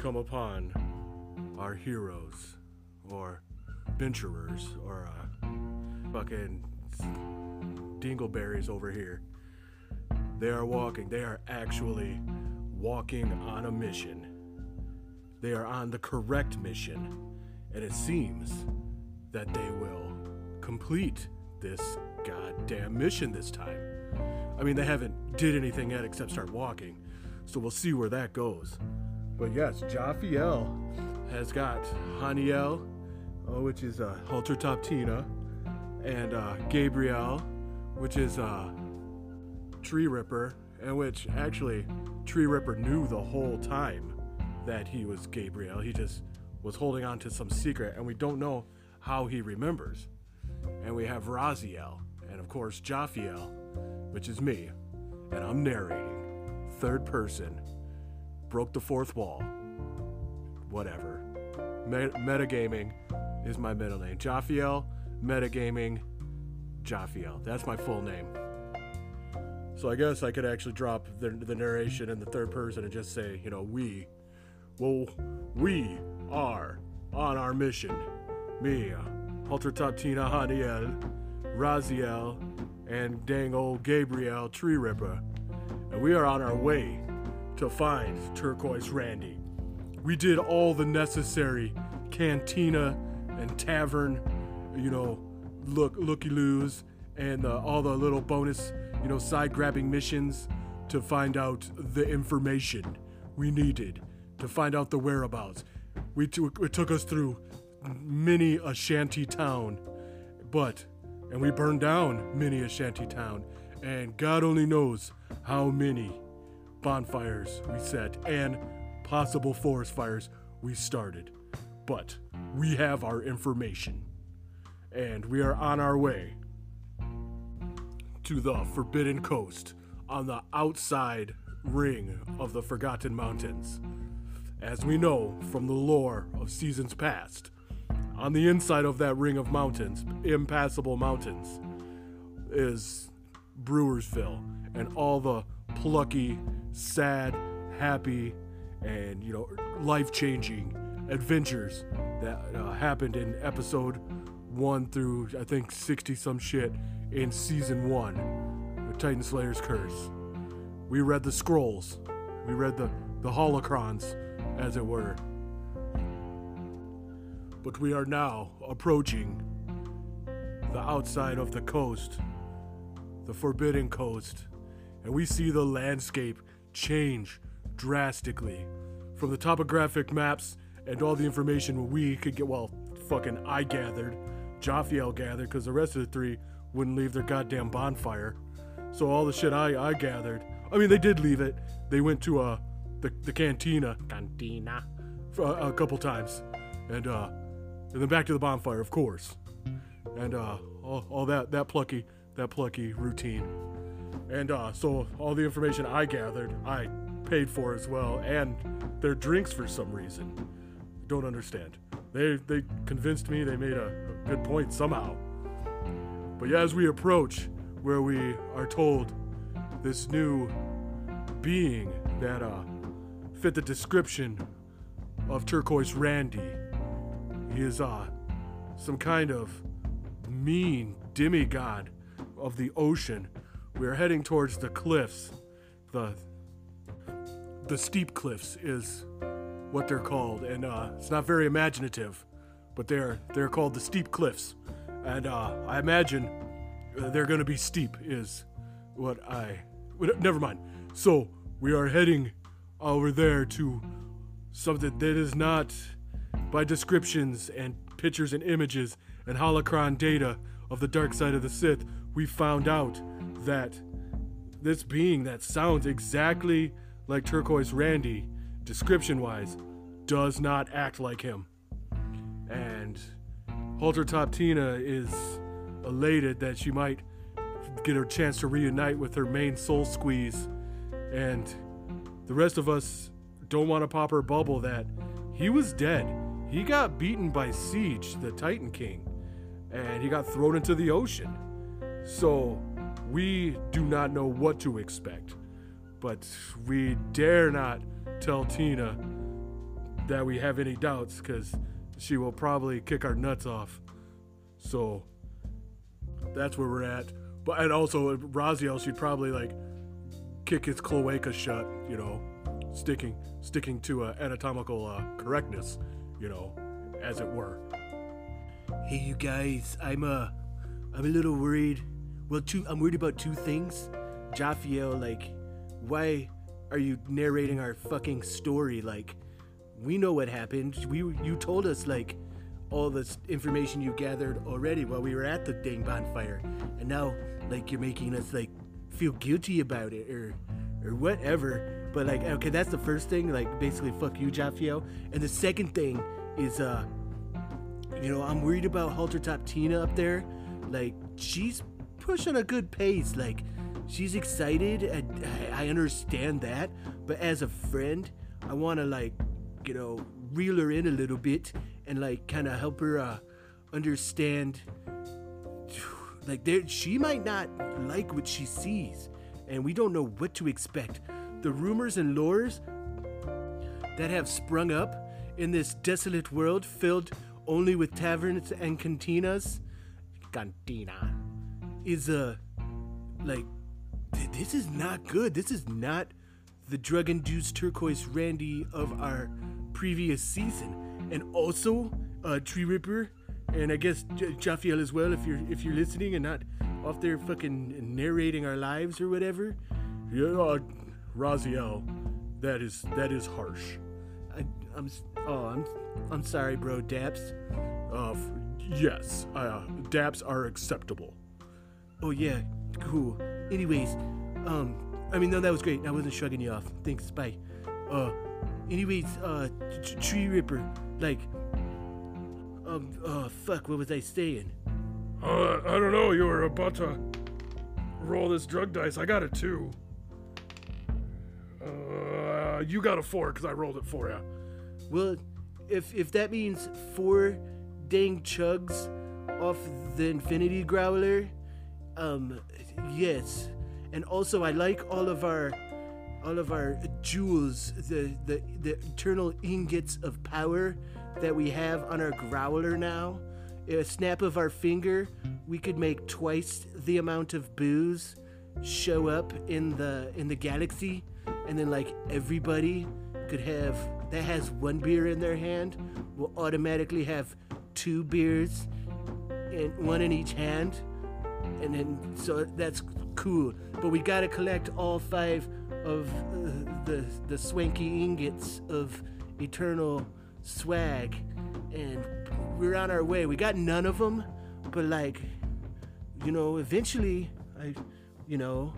come upon our heroes or venturers or uh, fucking dingleberries over here. They are walking, they are actually walking on a mission. They are on the correct mission, and it seems that they will complete this goddamn mission this time. I mean, they haven't did anything yet except start walking, so we'll see where that goes. But yes, Jaffiel has got Haniel, uh, which is uh, Halter Top Tina, and uh, Gabriel, which is uh, Tree Ripper, and which actually Tree Ripper knew the whole time that he was Gabriel. He just was holding on to some secret, and we don't know how he remembers. And we have Raziel, and of course Jaffiel, which is me, and I'm narrating, third person, broke the fourth wall, whatever. Me- metagaming is my middle name. Jaffiel, metagaming, Jaffiel. That's my full name. So I guess I could actually drop the, the narration in the third person and just say, you know, we. Well, we are on our mission. Me, uh, Halter Top Tina Haniel, Raziel, and dang old Gabriel Tree Ripper. And we are on our way to find Turquoise Randy. We did all the necessary cantina and tavern, you know, look looky loos and uh, all the little bonus, you know, side grabbing missions to find out the information we needed to find out the whereabouts. We took it took us through many a shanty town, but and we burned down many a shanty town, and God only knows how many bonfires we set and possible forest fires we started. But we have our information, and we are on our way to the Forbidden Coast on the outside ring of the Forgotten Mountains. As we know from the lore of seasons past, on the inside of that ring of mountains, impassable mountains, is Brewersville and all the plucky, sad, happy, and you know, life-changing adventures that uh, happened in episode one through I think sixty some shit in season one, of Titan Slayer's Curse. We read the scrolls, we read the the holocrons, as it were. But we are now approaching the outside of the coast, the Forbidden Coast, and we see the landscape change drastically. From the topographic maps and all the information we could get, well, fucking I gathered, Jaffiel gathered, because the rest of the three wouldn't leave their goddamn bonfire. So all the shit I, I gathered, I mean, they did leave it. They went to uh, the, the cantina, cantina, for a, a couple times, and uh, and then back to the bonfire, of course, and uh, all, all that that plucky that plucky routine, and uh, so all the information I gathered, I paid for as well, and their drinks for some reason. Don't understand. They they convinced me they made a, a good point somehow. But yeah, as we approach where we are told this new being that uh fit the description of Turquoise Randy. Is uh some kind of mean demigod of the ocean. We are heading towards the cliffs. The the steep cliffs is what they're called, and uh, it's not very imaginative, but they're they're called the steep cliffs, and uh, I imagine they're gonna be steep. Is what I. Never mind. So we are heading over there to something that is not by descriptions and pictures and images and holocron data of the dark side of the Sith. We found out that this being that sounds exactly like Turquoise Randy, description wise, does not act like him. And Halter Top Tina is elated that she might get a chance to reunite with her main soul squeeze. And the rest of us don't want to pop her bubble that he was dead. He got beaten by Siege, the Titan King, and he got thrown into the ocean. So we do not know what to expect. But we dare not tell Tina that we have any doubts, because she will probably kick our nuts off. So that's where we're at. But and also Raziel, she'd probably like kick his cloaca shut, you know, sticking sticking to uh, anatomical uh, correctness, you know, as it were. Hey, you guys, I'm uh, I'm a little worried. Well, two, I'm worried about two things. Jaffiel, like, why are you narrating our fucking story? Like, we know what happened. We, you told us like all this information you gathered already while we were at the dang bonfire, and now like you're making us like feel guilty about it or or whatever. But like, okay, that's the first thing. Like, basically, fuck you, Jaffiel. And the second thing is, uh, you know, I'm worried about halter top Tina up there. Like, she's pushing a good pace. Like, she's excited. And I, I understand that. But as a friend, I want to like, you know, reel her in a little bit and like kind of help her uh, understand. Like, there, she might not like what she sees, and we don't know what to expect. The rumors and lures that have sprung up in this desolate world filled only with taverns and cantinas, cantina, is uh, like, th- this is not good. This is not the drug induced turquoise Randy of our previous season. And also, uh, Tree Ripper, and I guess J- Jaffiel as well, if you're if you're listening and not off there fucking narrating our lives or whatever. Yeah, uh, Raziel, that is that is harsh. I, I'm oh I'm I'm sorry, bro. Daps. Uh, f- yes, uh, daps are acceptable. Oh yeah, cool. Anyways, um, I mean no, that was great. I wasn't shrugging you off. Thanks. Bye. Uh, anyways, uh, t- Tree Ripper, like, um, oh fuck, what was I saying? Uh, I don't know. You were about to roll this drug dice. I got a two. Uh, you got a four because I rolled it for you. Well, if if that means four dang chugs off the Infinity Growler, um, yes. And also, I like all of our all of our jewels, the the the eternal ingots of power that we have on our growler now. A snap of our finger, we could make twice the amount of booze show up in the in the galaxy, and then like everybody could have that has one beer in their hand will automatically have two beers and one in each hand and then so that's cool. But we gotta collect all five of uh, the the swanky ingots of eternal swag. And we're on our way. We got none of them but like you know eventually i you know.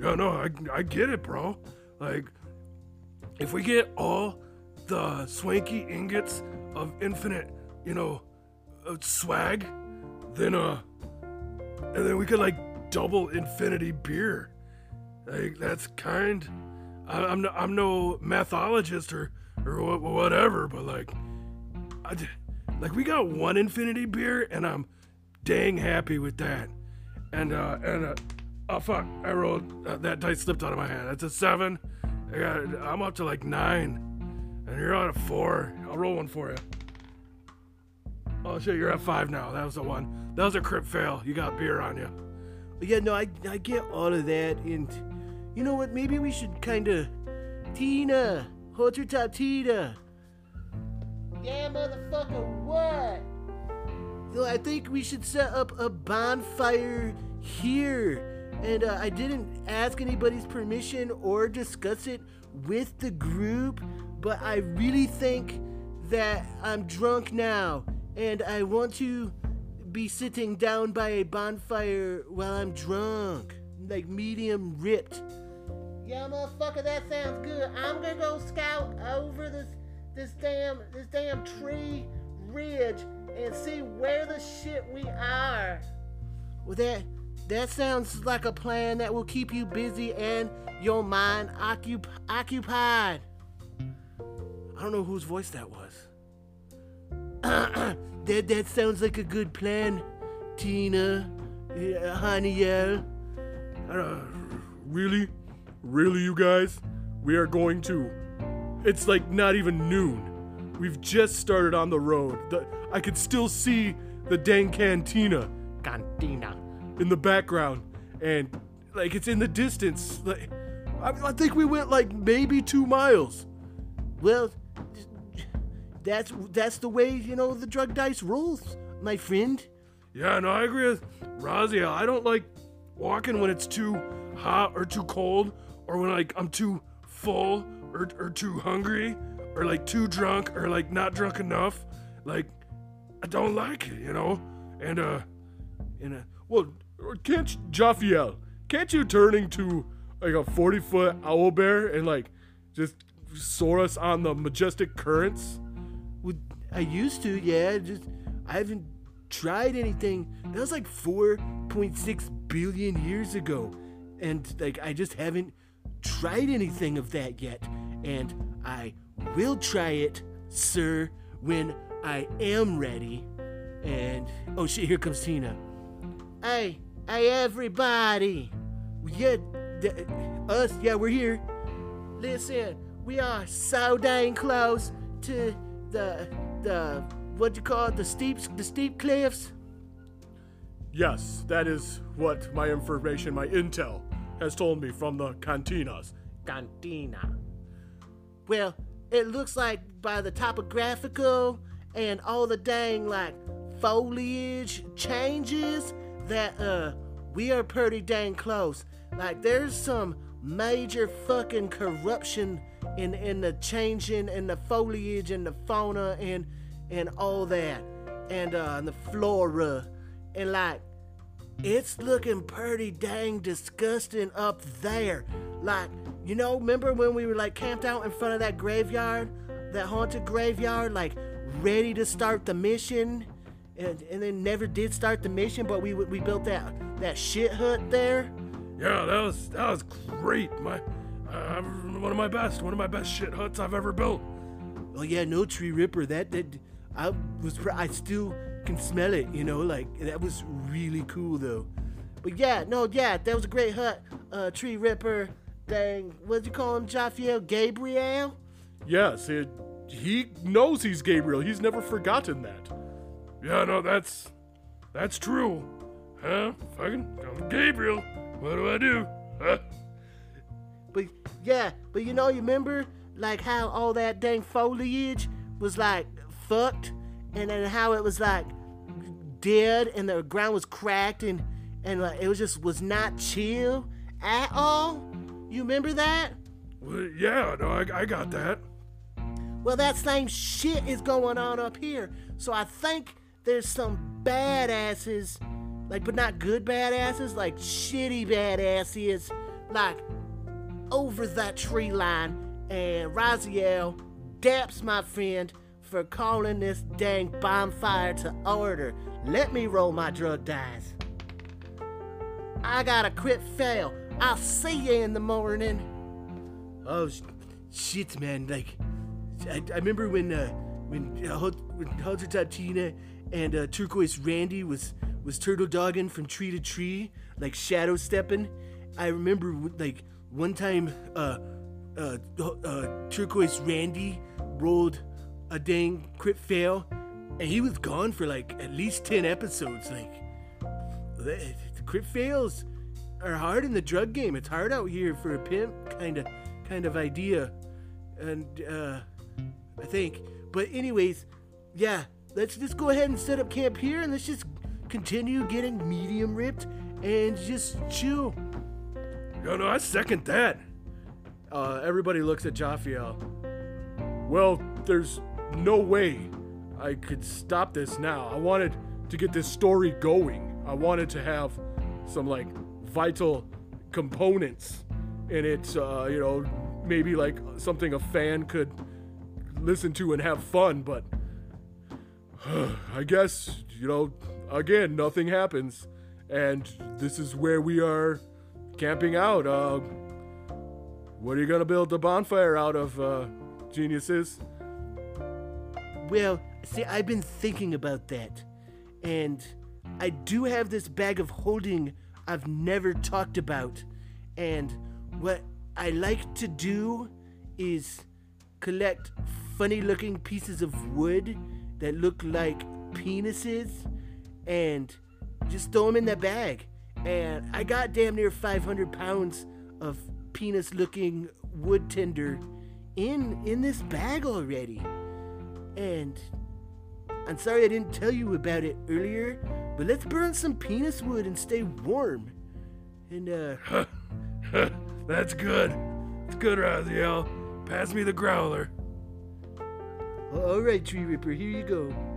Yeah, no, I, I get it, bro. Like, if we get all the swanky ingots of infinite, you know, uh, swag, then, uh, and then we could, like, double infinity beer. Like, that's kind. I, I'm, no, I'm no mathologist or, or wha- whatever, but, like, I, like, we got one infinity beer, and I'm dang happy with that. And, uh, and, uh, oh, fuck, I rolled, uh, that dice slipped out of my hand. That's a seven. I got, I'm up to like nine. And you're on a four. I'll roll one for you. Oh shit, you're at five now. That was the one. That was a crit fail. You got beer on you. yeah no i i get all of that and you know what maybe we should kind of tina hold your top tina yeah motherfucker what so i think we should set up a bonfire here and uh, i didn't ask anybody's permission or discuss it with the group but i really think that i'm drunk now and i want to be sitting down by a bonfire while I'm drunk, like medium ripped. Yeah, motherfucker, that sounds good. I'm gonna go scout over this this damn this damn tree ridge and see where the shit we are. Well, that that sounds like a plan that will keep you busy and your mind occup- occupied. I don't know whose voice that was. that that sounds like a good plan, Tina, yeah, Haniel. Uh, really? Really, you guys? We are going to. It's like not even noon. we've just started on the road. The, I could still see the dang cantina Cantina. in the background, and like it's in the distance. Like I, I think we went like maybe two miles. Well, that's that's the way you know the drug dice rolls, my friend. Yeah, no, I agree with Raziel. I don't like walking when it's too hot or too cold, or when like I'm too full or, or too hungry, or like too drunk or like not drunk enough. Like I don't like it, you know. And uh, and uh, well, can't you- Jaffiel? Can't you turn into like a forty foot owl bear and like just soar us on the majestic currents? I used to, yeah. Just I haven't tried anything. That was like 4.6 billion years ago, and like I just haven't tried anything of that yet. And I will try it, sir, when I am ready. And oh shit, here comes Tina. Hey, hey, everybody. Yeah, th- us, yeah, we're here. Listen, we are so dang close to the the what you call it, the steep the steep cliffs. Yes, that is what my information, my intel, has told me from the cantinas. Cantina. Well, it looks like by the topographical and all the dang like foliage changes that uh we are pretty dang close. Like there's some major fucking corruption in in the changing and the foliage and the fauna and and all that and uh and the flora and like it's looking pretty dang disgusting up there. Like, you know, remember when we were like camped out in front of that graveyard, that haunted graveyard, like ready to start the mission, and, and then never did start the mission, but we we built that that shit hut there. Yeah, that was that was great. My uh, one of my best, one of my best shit huts I've ever built. Oh yeah, no tree ripper. That that I was I still can smell it. You know, like that was really cool though. But yeah, no, yeah, that was a great hut. Uh, tree ripper. Dang, what'd you call him, Jaffiel? Gabriel? Yes, it, he knows he's Gabriel. He's never forgotten that. Yeah, no, that's that's true. Huh? Fucking I'm Gabriel. What do I do? Huh? But yeah, but you know, you remember like how all that dang foliage was like fucked, and then how it was like dead, and the ground was cracked, and and like it was just was not chill at all. You remember that? Well, yeah, no, I, I got that. Well, that same shit is going on up here. So I think there's some badasses, like, but not good badasses, like shitty badasses, like over that tree line. And Raziel daps my friend for calling this dang bonfire to order. Let me roll my drug dice. I got a crit fail. I'll see you in the morning. Oh sh- shit, man! Like, I, I remember when uh, when uh, when Hunter Tina and uh, Turquoise Randy was was turtle dogging from tree to tree, like shadow stepping. I remember like one time, uh, uh, uh, Turquoise Randy rolled a dang crit fail, and he was gone for like at least ten episodes. Like, the crit fails are hard in the drug game. It's hard out here for a pimp kind of kind of idea, and uh, I think. But anyways, yeah, let's just go ahead and set up camp here, and let's just continue getting medium ripped and just chill. Yeah, no, I second that. Uh, everybody looks at Jaffiel. Well, there's no way I could stop this now. I wanted to get this story going. I wanted to have some like vital components in it. Uh, you know, maybe like something a fan could listen to and have fun. But I guess you know, again, nothing happens, and this is where we are camping out. Uh, what are you gonna build the bonfire out of, uh, geniuses? Well, see, I've been thinking about that, and I do have this bag of holding I've never talked about, and what I like to do is collect funny looking pieces of wood that look like penises and just throw them in that bag. And I got damn near 500 pounds of penis looking wood tinder in in this bag already. And I'm sorry I didn't tell you about it earlier, but let's burn some penis wood and stay warm. And uh That's good. It's good, Raziel. Pass me the growler. all right, Tree Ripper, here you go.